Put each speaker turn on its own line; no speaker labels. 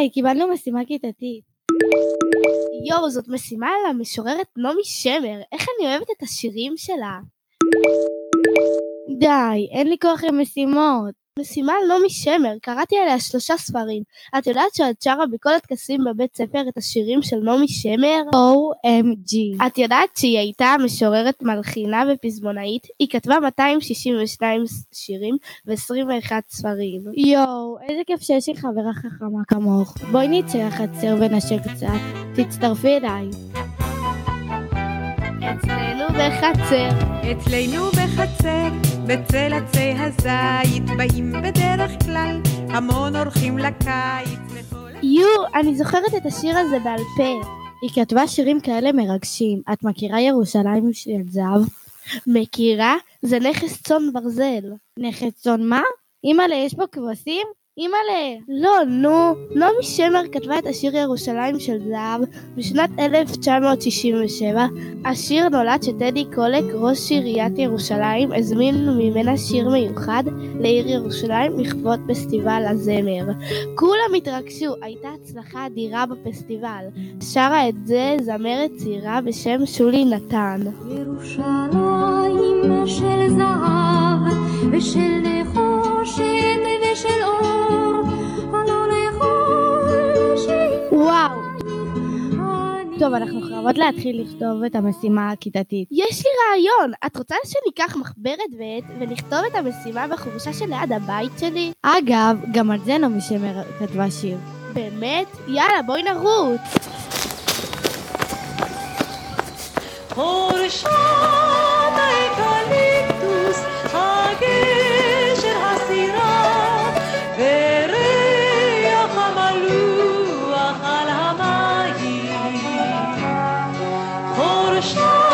היי, קיבלנו משימה כיתתית.
יואו, זאת משימה על המשוררת נעמי שמר. איך אני אוהבת את השירים שלה.
די, אין לי כוח למשימות.
משימה על נעמי שמר, קראתי עליה שלושה ספרים. את יודעת שאת שרה בכל הטקסים בבית ספר את השירים של נעמי שמר?
OMG.
את יודעת שהיא הייתה משוררת מלחינה ופזמונאית? היא כתבה 262 שירים ו-21 ספרים.
יואו, איזה כיף שיש לי חברה חכמה כמוך. בואי נצא לחצר ונשק קצת. תצטרפי אליי.
אצלנו בחצר.
אצלנו בחצר, בצל עצי הזית, באים בדרך כלל המון אורחים לקיץ.
יו, אני זוכרת את השיר הזה בעל פה.
היא כתבה שירים כאלה מרגשים. את מכירה ירושלים של זהב?
מכירה? זה נכס צאן ברזל.
נכס צאן מה? אימא'לה, יש פה כבשים? אימא'לה.
לא, נו. נעמי שמר כתבה את השיר ירושלים של זהב בשנת 1967. השיר נולד שטדי קולק, ראש עיריית ירושלים, הזמין ממנה שיר מיוחד לעיר ירושלים לכבוד פסטיבל הזמר. כולם התרגשו, הייתה הצלחה אדירה בפסטיבל. שרה את זה זמרת צעירה בשם שולי נתן.
ירושלים של זהב ושל נחושת
טוב, אנחנו חייבות להתחיל לכתוב את המשימה הכיתתית.
יש לי רעיון. את רוצה שניקח מחברת ועט ונכתוב את המשימה בחורשה שליד הבית שלי?
אגב, גם על זה נעמי שמר כתבה שיר.
באמת? יאללה, בואי נרוץ.
shine.